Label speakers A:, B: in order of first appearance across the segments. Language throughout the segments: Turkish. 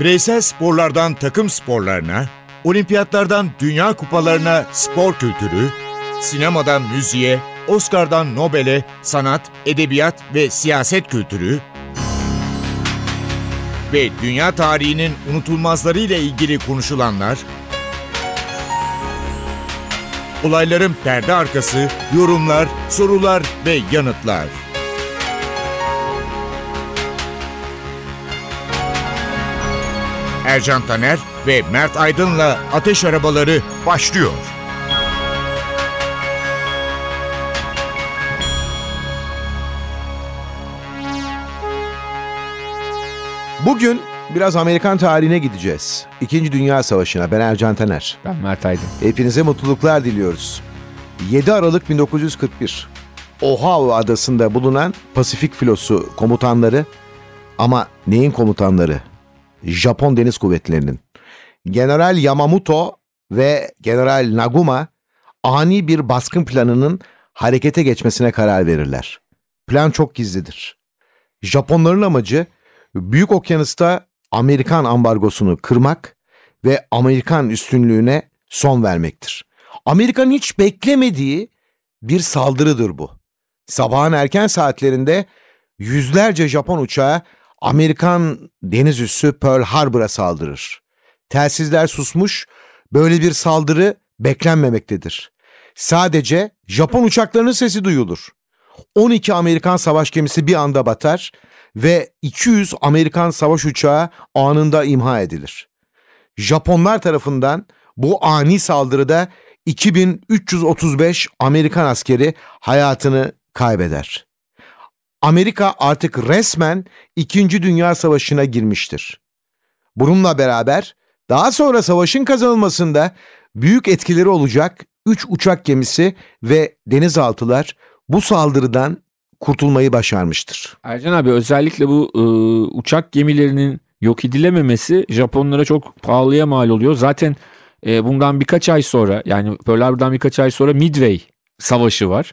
A: Bireysel sporlardan takım sporlarına, olimpiyatlardan dünya kupalarına spor kültürü, sinemadan müziğe, Oscar'dan Nobel'e sanat, edebiyat ve siyaset kültürü ve dünya tarihinin unutulmazlarıyla ilgili konuşulanlar, olayların perde arkası, yorumlar, sorular ve yanıtlar. Ercan Taner ve Mert Aydın'la Ateş Arabaları başlıyor.
B: Bugün biraz Amerikan tarihine gideceğiz. İkinci Dünya Savaşı'na. Ben Ercan Taner.
C: Ben Mert Aydın.
B: Hepinize mutluluklar diliyoruz. 7 Aralık 1941. Oahu adasında bulunan Pasifik filosu komutanları ama neyin komutanları? Japon Deniz Kuvvetleri'nin. General Yamamoto ve General Naguma ani bir baskın planının harekete geçmesine karar verirler. Plan çok gizlidir. Japonların amacı Büyük Okyanus'ta Amerikan ambargosunu kırmak ve Amerikan üstünlüğüne son vermektir. Amerika'nın hiç beklemediği bir saldırıdır bu. Sabahın erken saatlerinde yüzlerce Japon uçağı Amerikan deniz üssü Pearl Harbor'a saldırır. Telsizler susmuş, böyle bir saldırı beklenmemektedir. Sadece Japon uçaklarının sesi duyulur. 12 Amerikan savaş gemisi bir anda batar ve 200 Amerikan savaş uçağı anında imha edilir. Japonlar tarafından bu ani saldırıda 2335 Amerikan askeri hayatını kaybeder. Amerika artık resmen 2. Dünya Savaşı'na girmiştir. Bununla beraber daha sonra savaşın kazanılmasında büyük etkileri olacak 3 uçak gemisi ve denizaltılar bu saldırıdan kurtulmayı başarmıştır.
C: Ercan abi özellikle bu e, uçak gemilerinin yok edilememesi Japonlara çok pahalıya mal oluyor. Zaten e, bundan birkaç ay sonra yani Pearl Harbor'dan birkaç ay sonra Midway savaşı var.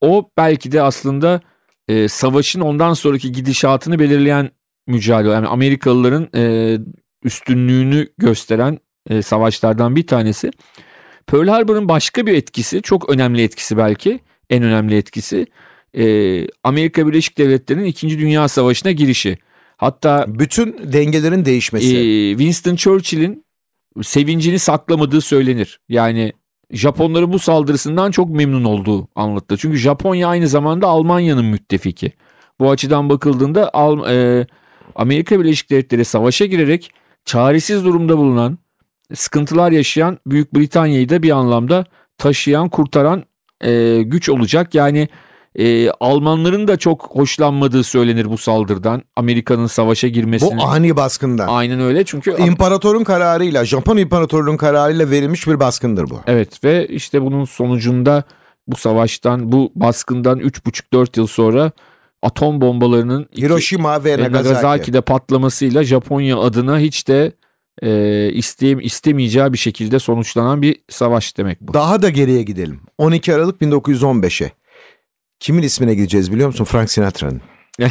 C: O belki de aslında e, savaşın ondan sonraki gidişatını belirleyen mücadele. Yani Amerikalıların e, üstünlüğünü gösteren e, savaşlardan bir tanesi. Pearl Harbor'ın başka bir etkisi, çok önemli etkisi belki, en önemli etkisi e, Amerika Birleşik Devletleri'nin 2. Dünya Savaşı'na girişi. Hatta
B: bütün dengelerin değişmesi.
C: E, Winston Churchill'in sevincini saklamadığı söylenir. Yani Japonların bu saldırısından çok memnun olduğu anlatılır. Çünkü Japonya aynı zamanda Almanya'nın müttefiki. Bu açıdan bakıldığında e, Amerika Birleşik Devletleri savaşa girerek çaresiz durumda bulunan, sıkıntılar yaşayan Büyük Britanya'yı da bir anlamda taşıyan, kurtaran e, güç olacak. Yani e, Almanların da çok hoşlanmadığı söylenir bu saldırıdan. Amerika'nın savaşa girmesini.
B: Bu ani baskından.
C: Aynen öyle çünkü...
B: İmparatorun kararıyla, Japon İmparatorluğu'nun kararıyla verilmiş bir baskındır bu.
C: Evet ve işte bunun sonucunda bu savaştan, bu baskından 3,5-4 yıl sonra atom bombalarının
B: Hiroşima ve Nagasaki.
C: Nagasaki'de patlamasıyla Japonya adına hiç de e, isteyim istemeyeceği bir şekilde sonuçlanan bir savaş demek bu.
B: Daha da geriye gidelim. 12 Aralık 1915'e. Kimin ismine gideceğiz biliyor musun? Frank Sinatra'nın.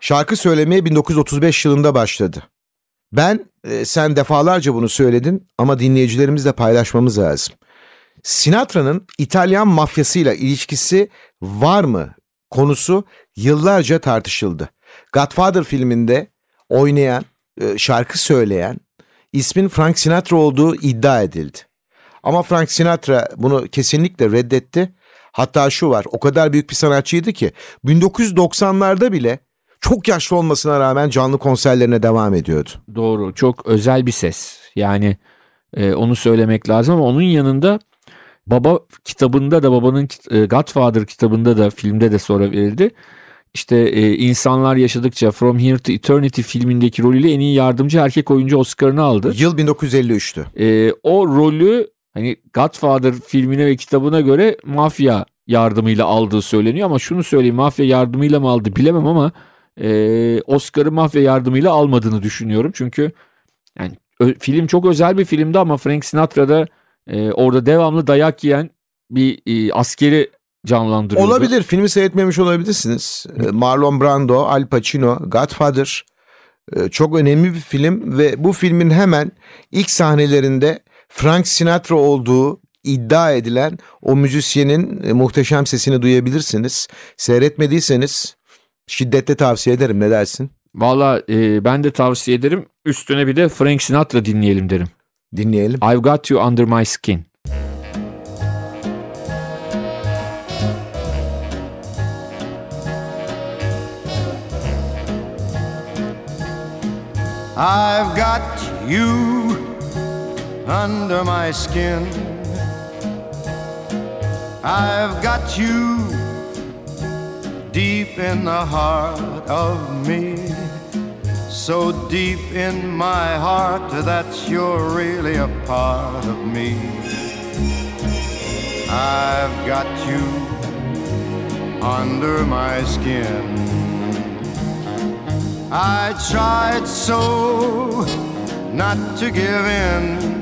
B: Şarkı söylemeye 1935 yılında başladı. Ben, e, sen defalarca bunu söyledin ama dinleyicilerimizle paylaşmamız lazım. Sinatra'nın İtalyan mafyasıyla ilişkisi var mı konusu yıllarca tartışıldı. Godfather filminde oynayan, e, şarkı söyleyen ismin Frank Sinatra olduğu iddia edildi. Ama Frank Sinatra bunu kesinlikle reddetti Hatta şu var o kadar büyük bir sanatçıydı ki 1990'larda bile çok yaşlı olmasına rağmen canlı konserlerine devam ediyordu.
C: Doğru çok özel bir ses yani e, onu söylemek lazım ama onun yanında baba kitabında da babanın e, Godfather kitabında da filmde de sonra verildi. İşte e, insanlar yaşadıkça From Here to Eternity filmindeki rolüyle en iyi yardımcı erkek oyuncu Oscar'ını aldı.
B: Yıl 1953'tü.
C: E, o rolü hani Godfather filmine ve kitabına göre mafya yardımıyla aldığı söyleniyor ama şunu söyleyeyim mafya yardımıyla mı aldı bilemem ama e, Oscar'ı mafya yardımıyla almadığını düşünüyorum. Çünkü yani ö, film çok özel bir filmdi ama Frank Sinatra da e, orada devamlı dayak yiyen bir e, askeri canlandırıyordu.
B: Olabilir. Filmi seyretmemiş olabilirsiniz. E, Marlon Brando, Al Pacino, Godfather, çok önemli bir film ve bu filmin hemen ilk sahnelerinde Frank Sinatra olduğu iddia edilen o müzisyenin e, muhteşem sesini duyabilirsiniz. Seyretmediyseniz şiddetle tavsiye ederim ne dersin?
C: Valla e, ben de tavsiye ederim. Üstüne bir de Frank Sinatra dinleyelim derim.
B: Dinleyelim.
C: I've Got You Under My Skin.
D: I've got you under my skin. I've got you deep in the heart of me. So deep in my heart that you're really a part of me. I've got you under my skin. I tried so not to give in.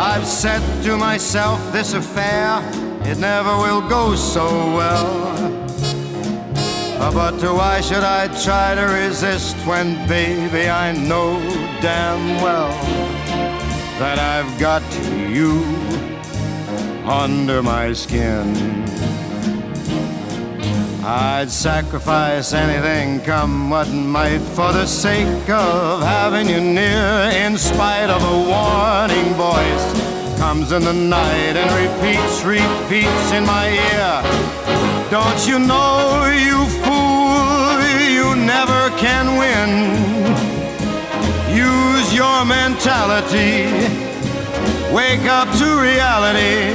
D: I've said to myself, this affair, it never will go so well. But why should I try to resist when, baby, I know damn well that I've got you under my skin? I'd sacrifice anything, come what might, for the sake of having you near. In spite of a voice, comes in the night and repeats, repeats in my ear. Don't you know, you fool, you never can win. Use your mentality, wake up to reality.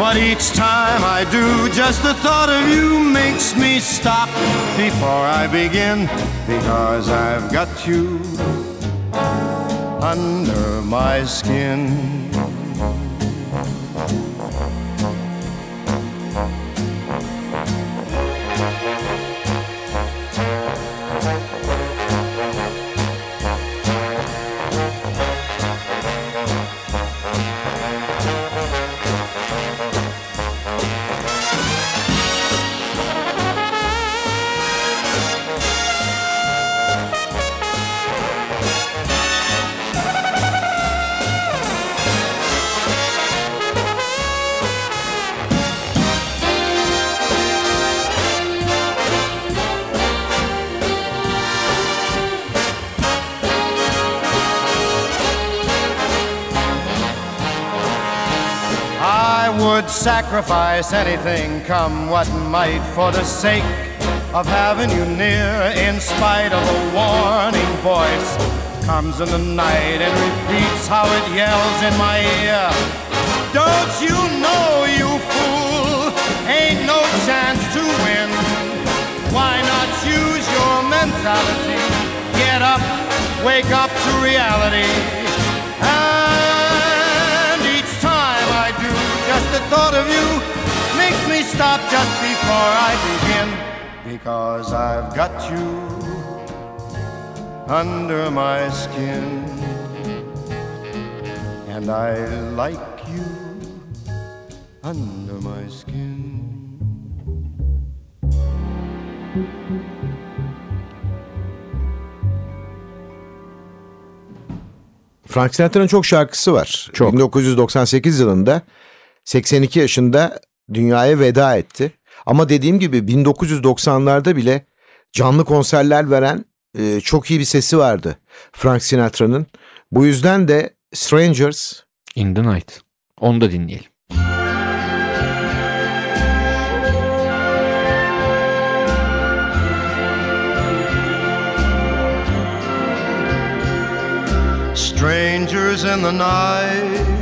D: But each time I do, just the thought of you makes me stop before I begin. Because I've got you under my skin. Sacrifice anything, come what might, for the sake of having you near. In spite of a warning voice, comes in the night and repeats how it yells in my ear. Don't you know, you fool, ain't no chance to win. Why not use your mentality? Get up, wake up to reality. Thought of you makes me stop just before I begin. Because I've got you under my skin. And I like you under my skin.
B: Frank Sinatra'nın çok şarkısı var. Çok. 1998 yılında 82 yaşında dünyaya veda etti. Ama dediğim gibi 1990'larda bile canlı konserler veren e, çok iyi bir sesi vardı Frank Sinatra'nın. Bu yüzden de Strangers
C: In the Night. Onu da dinleyelim.
D: Strangers in the night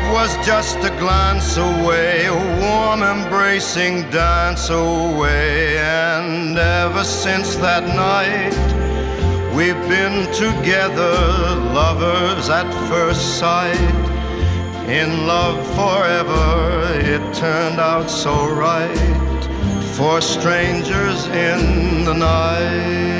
D: love was just a glance away, a warm embracing dance away. And ever since that night, we've been together, lovers at first sight. In love forever, it turned out so right for strangers in the night.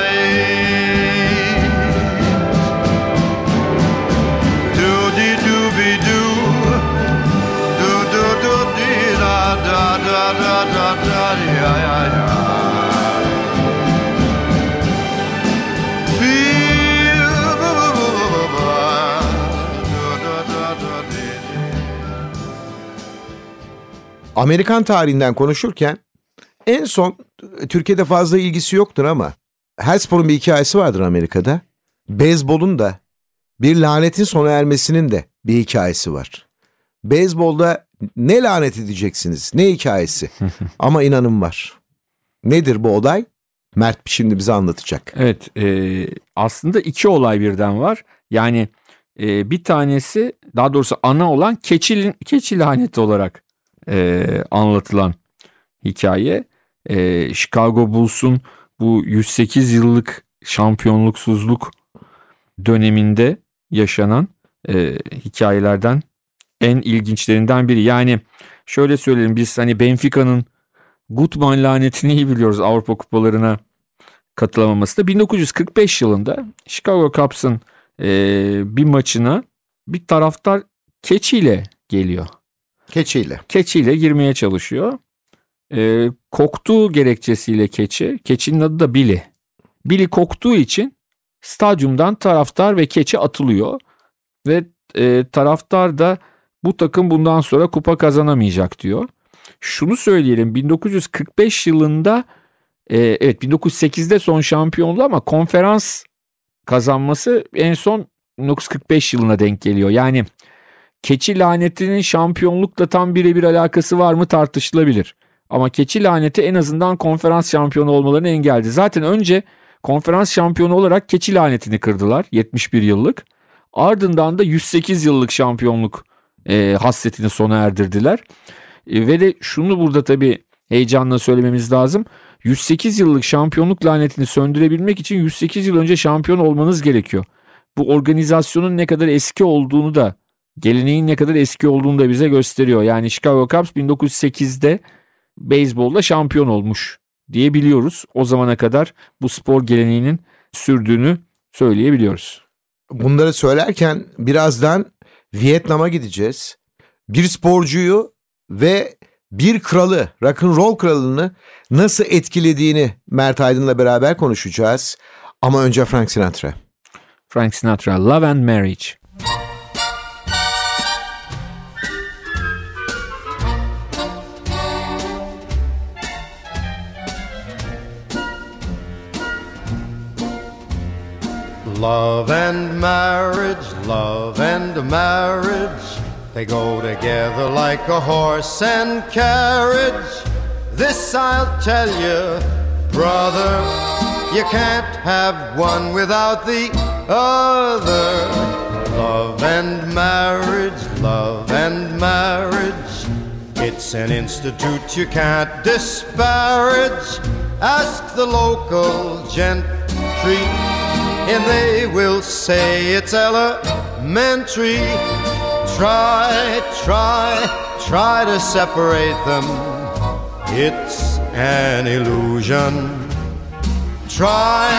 B: Amerikan tarihinden konuşurken en son Türkiye'de fazla ilgisi yoktur ama her sporun bir hikayesi vardır Amerika'da. Beyzbolun da bir lanetin sona ermesinin de bir hikayesi var. Beyzbolda ne lanet edeceksiniz, ne hikayesi ama inanın var. Nedir bu olay? Mert şimdi bize anlatacak.
C: Evet e, aslında iki olay birden var. Yani e, bir tanesi daha doğrusu ana olan keçi, keçi laneti olarak e, anlatılan hikaye. E, Chicago Bulls'un bu 108 yıllık şampiyonluksuzluk döneminde yaşanan e, hikayelerden en ilginçlerinden biri. Yani şöyle söyleyelim biz hani Benfica'nın Gutman lanetini iyi biliyoruz Avrupa kupalarına katılamaması da 1945 yılında Chicago Cubs'ın e, bir maçına bir taraftar keçiyle geliyor.
B: Keçiyle.
C: Keçiyle girmeye çalışıyor. E, koktuğu gerekçesiyle keçi. Keçinin adı da Billy. Billy koktuğu için stadyumdan taraftar ve keçi atılıyor. Ve e, taraftar da bu takım bundan sonra kupa kazanamayacak diyor. Şunu söyleyelim 1945 yılında e, evet 1908'de son şampiyonluğu ama konferans kazanması en son 1945 yılına denk geliyor. Yani keçi lanetinin şampiyonlukla tam birebir alakası var mı tartışılabilir. Ama keçi laneti en azından konferans şampiyonu olmalarını engelledi. Zaten önce konferans şampiyonu olarak keçi lanetini kırdılar 71 yıllık. Ardından da 108 yıllık şampiyonluk e, hasretini sona erdirdiler. E, ve de şunu burada tabii heyecanla söylememiz lazım. 108 yıllık şampiyonluk lanetini söndürebilmek için 108 yıl önce şampiyon olmanız gerekiyor. Bu organizasyonun ne kadar eski olduğunu da geleneğin ne kadar eski olduğunu da bize gösteriyor. Yani Chicago Cubs 1908'de beyzbolda şampiyon olmuş diyebiliyoruz. O zamana kadar bu spor geleneğinin sürdüğünü söyleyebiliyoruz.
B: Bunları söylerken birazdan Vietnam'a gideceğiz. Bir sporcuyu ve bir kralı, rock and roll kralını nasıl etkilediğini Mert Aydın'la beraber konuşacağız. Ama önce Frank Sinatra.
C: Frank Sinatra, Love and Marriage.
D: Love and marriage, love and marriage, they go together like a horse and carriage. This I'll tell you, brother, you can't have one without the other. Love and marriage, love and marriage, it's an institute you can't disparage. Ask the local gentry and they will say it's elementary. Try, try, try to separate them. It's an illusion. Try,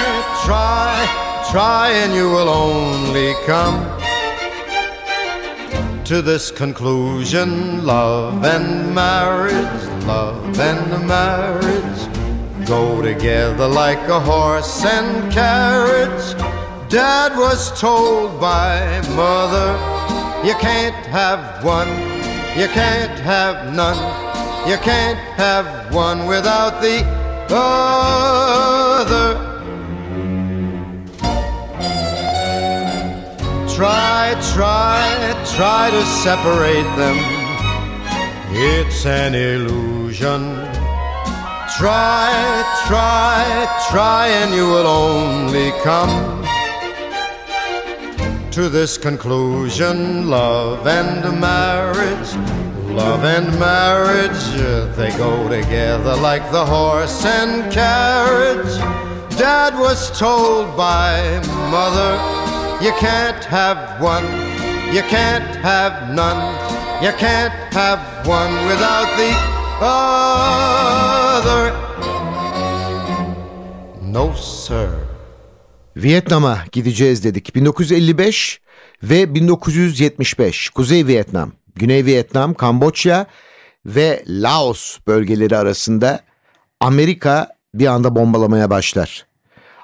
D: try, try, and you will only come to this conclusion love and marriage, love and marriage go together like a horse and carriage. Dad was told by mother, you can't have one, you can't have none, you can't have one without the other. Try, try, try to separate them. It's an illusion. Try, try, try, and you will only come to this conclusion love and marriage. Love and marriage, they go together like the horse and carriage. Dad was told by mother, you can't have one, you can't have none, you can't have one without the other. No, sir.
B: Vietnam'a gideceğiz dedik. 1955 ve 1975 Kuzey Vietnam, Güney Vietnam, Kamboçya ve Laos bölgeleri arasında Amerika bir anda bombalamaya başlar.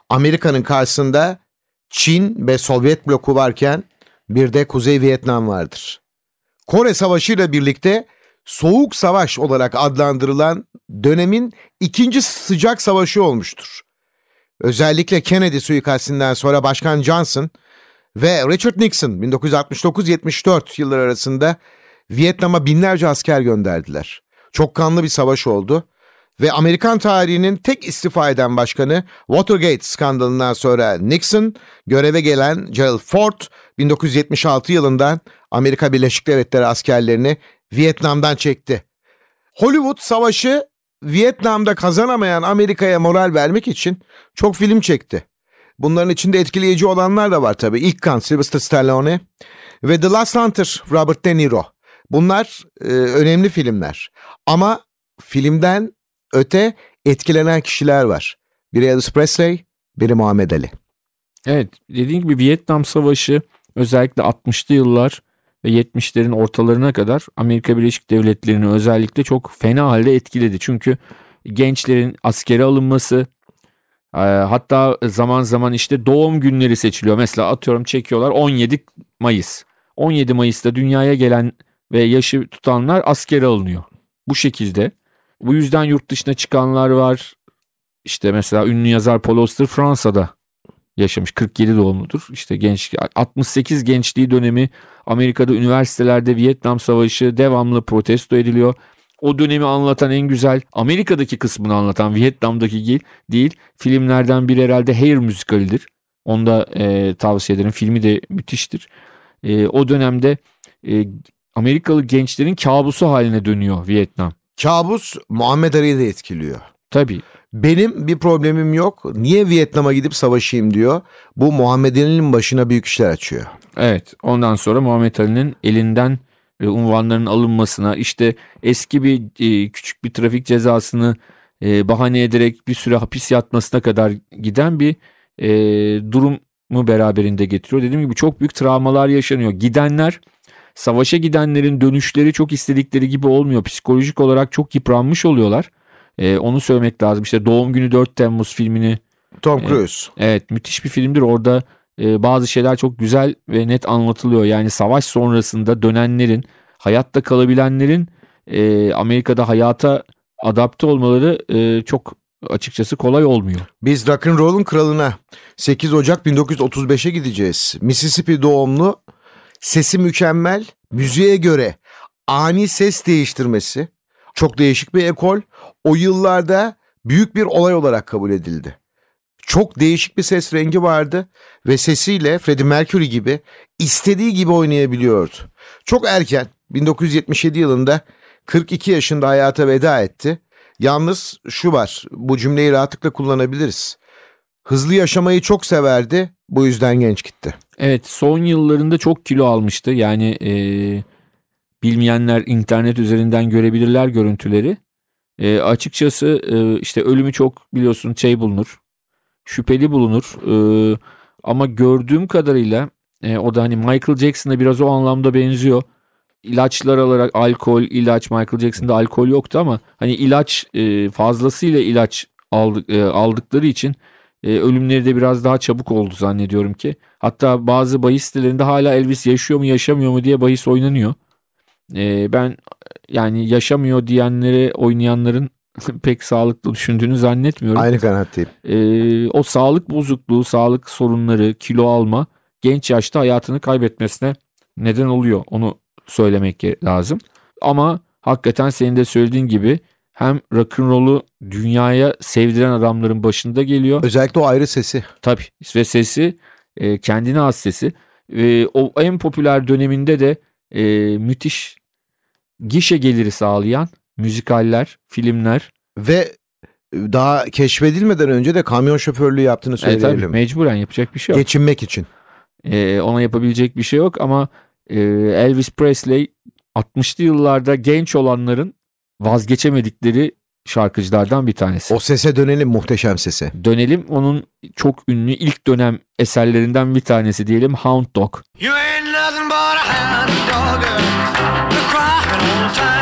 B: Amerika'nın karşısında Çin ve Sovyet bloku varken bir de Kuzey Vietnam vardır. Kore Savaşı ile birlikte Soğuk Savaş olarak adlandırılan dönemin ikinci sıcak savaşı olmuştur. Özellikle Kennedy suikastinden sonra Başkan Johnson ve Richard Nixon 1969-74 yılları arasında Vietnam'a binlerce asker gönderdiler. Çok kanlı bir savaş oldu ve Amerikan tarihinin tek istifa eden başkanı Watergate skandalından sonra Nixon göreve gelen Gerald Ford 1976 yılında Amerika Birleşik Devletleri askerlerini Vietnam'dan çekti. Hollywood savaşı Vietnam'da kazanamayan Amerika'ya moral vermek için çok film çekti. Bunların içinde etkileyici olanlar da var tabii. İlk kan Sylvester Stallone ve The Last Hunter Robert De Niro. Bunlar e, önemli filmler. Ama filmden öte etkilenen kişiler var. Biri Elvis Presley, biri Muhammed Ali.
C: Evet dediğim gibi Vietnam Savaşı özellikle 60'lı yıllar ve 70'lerin ortalarına kadar Amerika Birleşik Devletleri'ni özellikle çok fena halde etkiledi. Çünkü gençlerin askere alınması e, hatta zaman zaman işte doğum günleri seçiliyor. Mesela atıyorum çekiyorlar 17 Mayıs. 17 Mayıs'ta dünyaya gelen ve yaşı tutanlar askere alınıyor. Bu şekilde. Bu yüzden yurt dışına çıkanlar var. İşte mesela ünlü yazar Paul Auster Fransa'da yaşamış. 47 doğumludur. İşte genç 68 gençliği dönemi Amerika'da üniversitelerde Vietnam Savaşı devamlı protesto ediliyor. O dönemi anlatan en güzel Amerika'daki kısmını anlatan Vietnam'daki değil, değil filmlerden biri herhalde Hair müzikalidir. Onu da e, tavsiye ederim. Filmi de müthiştir. E, o dönemde e, Amerikalı gençlerin kabusu haline dönüyor Vietnam.
B: Kabus Muhammed Ali'yi de etkiliyor.
C: Tabii.
B: Benim bir problemim yok. Niye Vietnam'a gidip savaşayım diyor. Bu Muhammed Ali'nin başına büyük işler açıyor.
C: Evet ondan sonra Muhammed Ali'nin elinden unvanların alınmasına işte eski bir e, küçük bir trafik cezasını e, bahane ederek bir süre hapis yatmasına kadar giden bir e, durumu beraberinde getiriyor. Dediğim gibi çok büyük travmalar yaşanıyor. Gidenler savaşa gidenlerin dönüşleri çok istedikleri gibi olmuyor. Psikolojik olarak çok yıpranmış oluyorlar. E, onu söylemek lazım. İşte Doğum Günü 4 Temmuz filmini.
B: Tom Cruise.
C: E, evet müthiş bir filmdir. Orada e, bazı şeyler çok güzel ve net anlatılıyor. Yani savaş sonrasında dönenlerin, hayatta kalabilenlerin e, Amerika'da hayata adapte olmaları e, çok açıkçası kolay olmuyor.
B: Biz rock'n'roll'un kralına 8 Ocak 1935'e gideceğiz. Mississippi doğumlu, sesi mükemmel, müziğe göre ani ses değiştirmesi, çok değişik bir ekol. O yıllarda büyük bir olay olarak kabul edildi. Çok değişik bir ses rengi vardı ve sesiyle Freddie Mercury gibi istediği gibi oynayabiliyordu. Çok erken 1977 yılında 42 yaşında hayata veda etti. Yalnız şu var bu cümleyi rahatlıkla kullanabiliriz. Hızlı yaşamayı çok severdi bu yüzden genç gitti.
C: Evet son yıllarında çok kilo almıştı yani e, bilmeyenler internet üzerinden görebilirler görüntüleri. E, açıkçası e, işte ölümü çok biliyorsun şey bulunur şüpheli bulunur. Ee, ama gördüğüm kadarıyla e, o da hani Michael Jackson'a biraz o anlamda benziyor. İlaçlar alarak alkol, ilaç Michael Jackson'da alkol yoktu ama hani ilaç e, fazlasıyla ilaç aldık, e, aldıkları için e, ölümleri de biraz daha çabuk oldu zannediyorum ki. Hatta bazı bahis sitelerinde hala Elvis yaşıyor mu yaşamıyor mu diye bahis oynanıyor. E, ben yani yaşamıyor diyenlere oynayanların pek sağlıklı düşündüğünü zannetmiyorum.
B: Aynı kanaatteyim.
C: E, o sağlık bozukluğu, sağlık sorunları, kilo alma genç yaşta hayatını kaybetmesine neden oluyor. Onu söylemek lazım. Ama hakikaten senin de söylediğin gibi hem rock'n'roll'u dünyaya sevdiren adamların başında geliyor.
B: Özellikle o ayrı sesi.
C: Tabii ve sesi e, kendine has sesi. O en popüler döneminde de e, müthiş gişe geliri sağlayan müzikaller, filmler.
B: Ve daha keşfedilmeden önce de kamyon şoförlüğü yaptığını
C: E,
B: söyleyelim.
C: tabii mecburen yapacak bir şey yok.
B: Geçinmek için.
C: E, ona yapabilecek bir şey yok ama e, Elvis Presley 60'lı yıllarda genç olanların vazgeçemedikleri şarkıcılardan bir tanesi.
B: O sese dönelim muhteşem sese.
C: Dönelim onun çok ünlü ilk dönem eserlerinden bir tanesi diyelim Hound Dog.
E: You ain't nothing but a hound dog, time.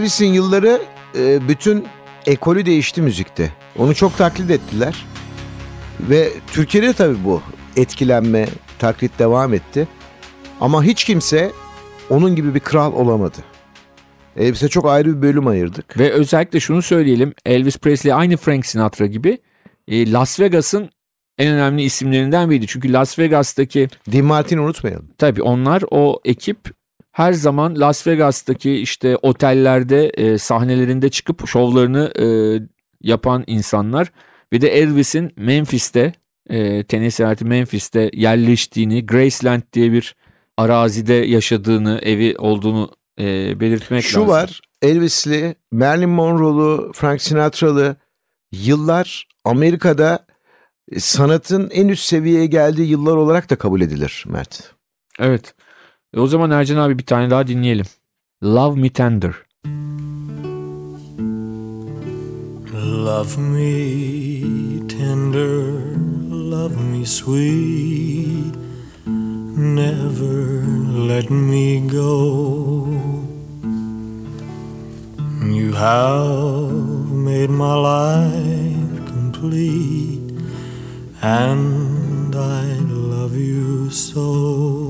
B: Elvis'in yılları e, bütün ekolü değişti müzikte. Onu çok taklit ettiler. Ve Türkiye'de tabii bu etkilenme, taklit devam etti. Ama hiç kimse onun gibi bir kral olamadı. Elvis'e çok ayrı bir bölüm ayırdık.
C: Ve özellikle şunu söyleyelim. Elvis Presley aynı Frank Sinatra gibi e, Las Vegas'ın en önemli isimlerinden biriydi. Çünkü Las Vegas'taki
B: Dean Martin'i unutmayalım.
C: tabii onlar o ekip her zaman Las Vegas'taki işte otellerde e, sahnelerinde çıkıp şovlarını e, yapan insanlar ve de Elvis'in Memphis'te e, Tennessee eyaleti Memphis'te yerleştiğini Graceland diye bir arazide yaşadığını evi olduğunu e, belirtmek
B: Şu
C: lazım.
B: var Elvis'li, Marilyn Monroe'lu, Frank Sinatra'lı yıllar Amerika'da sanatın en üst seviyeye geldiği yıllar olarak da kabul edilir Mert.
C: Evet. E o zaman Ercan abi bir tane daha dinleyelim. Love Me Tender.
E: Love me tender, love me sweet, never let me go. You have made my life complete, and I love you
F: so.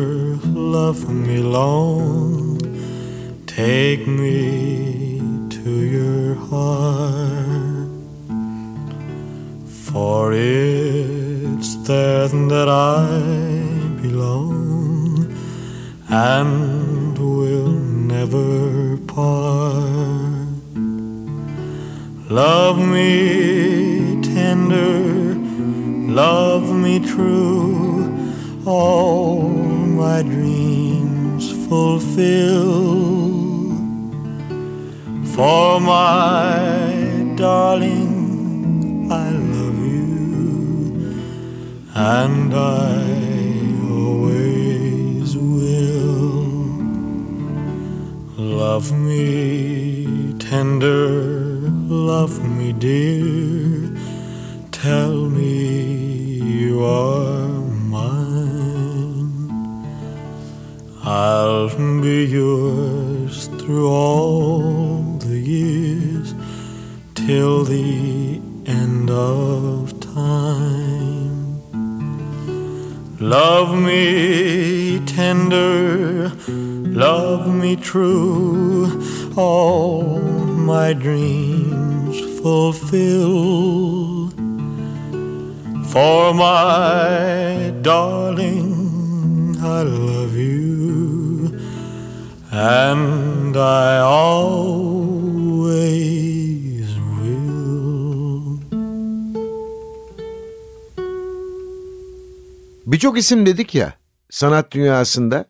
F: love me long, take me to your heart. For it's there that I belong and will never part. Love me tender, love me true, all my dreams fulfill. For my darling, I love you, and I always will. Love me tender, love me dear, tell me you are yours through all the years till the end of time. Love me tender, love me true, all my dreams fulfill. For my darling, and I always will.
B: Birçok isim dedik ya sanat dünyasında.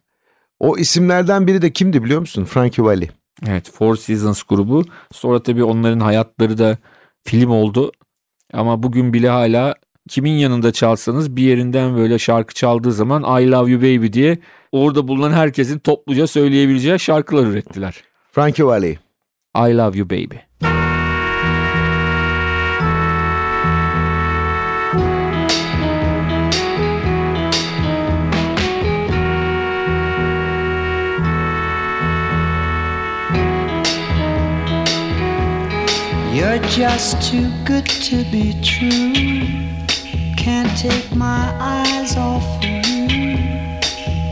B: O isimlerden biri de kimdi biliyor musun? Frankie Valli.
C: Evet Four Seasons grubu. Sonra tabii onların hayatları da film oldu. Ama bugün bile hala kimin yanında çalsanız bir yerinden böyle şarkı çaldığı zaman I Love You Baby diye orada bulunan herkesin topluca söyleyebileceği şarkılar ürettiler.
B: Frankie Valli.
C: I Love You Baby.
G: You're just too good to be true. Can't take my eyes off of you.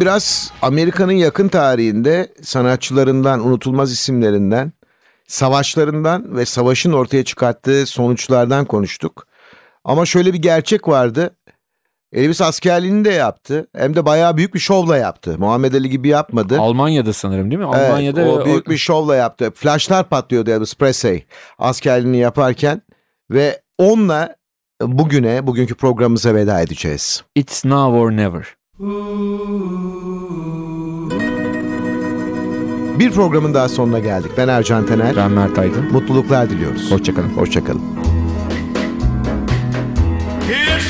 B: Bugün biraz Amerika'nın yakın tarihinde sanatçılarından, unutulmaz isimlerinden, savaşlarından ve savaşın ortaya çıkarttığı sonuçlardan konuştuk. Ama şöyle bir gerçek vardı. Elvis askerliğini de yaptı. Hem de bayağı büyük bir şovla yaptı. Muhammed Ali gibi yapmadı.
C: Almanya'da sanırım değil mi?
B: Evet,
C: Almanya'da
B: o büyük bir şovla yaptı. Flashlar patlıyordu Elvis Presley askerliğini yaparken. Ve onunla bugüne, bugünkü programımıza veda edeceğiz.
C: It's Now or Never.
B: Bir programın daha sonuna geldik. Ben Ercan Tener.
C: Ben Mert Aydın.
B: Mutluluklar diliyoruz.
C: Hoşçakalın.
B: Hoşçakalın.
F: It's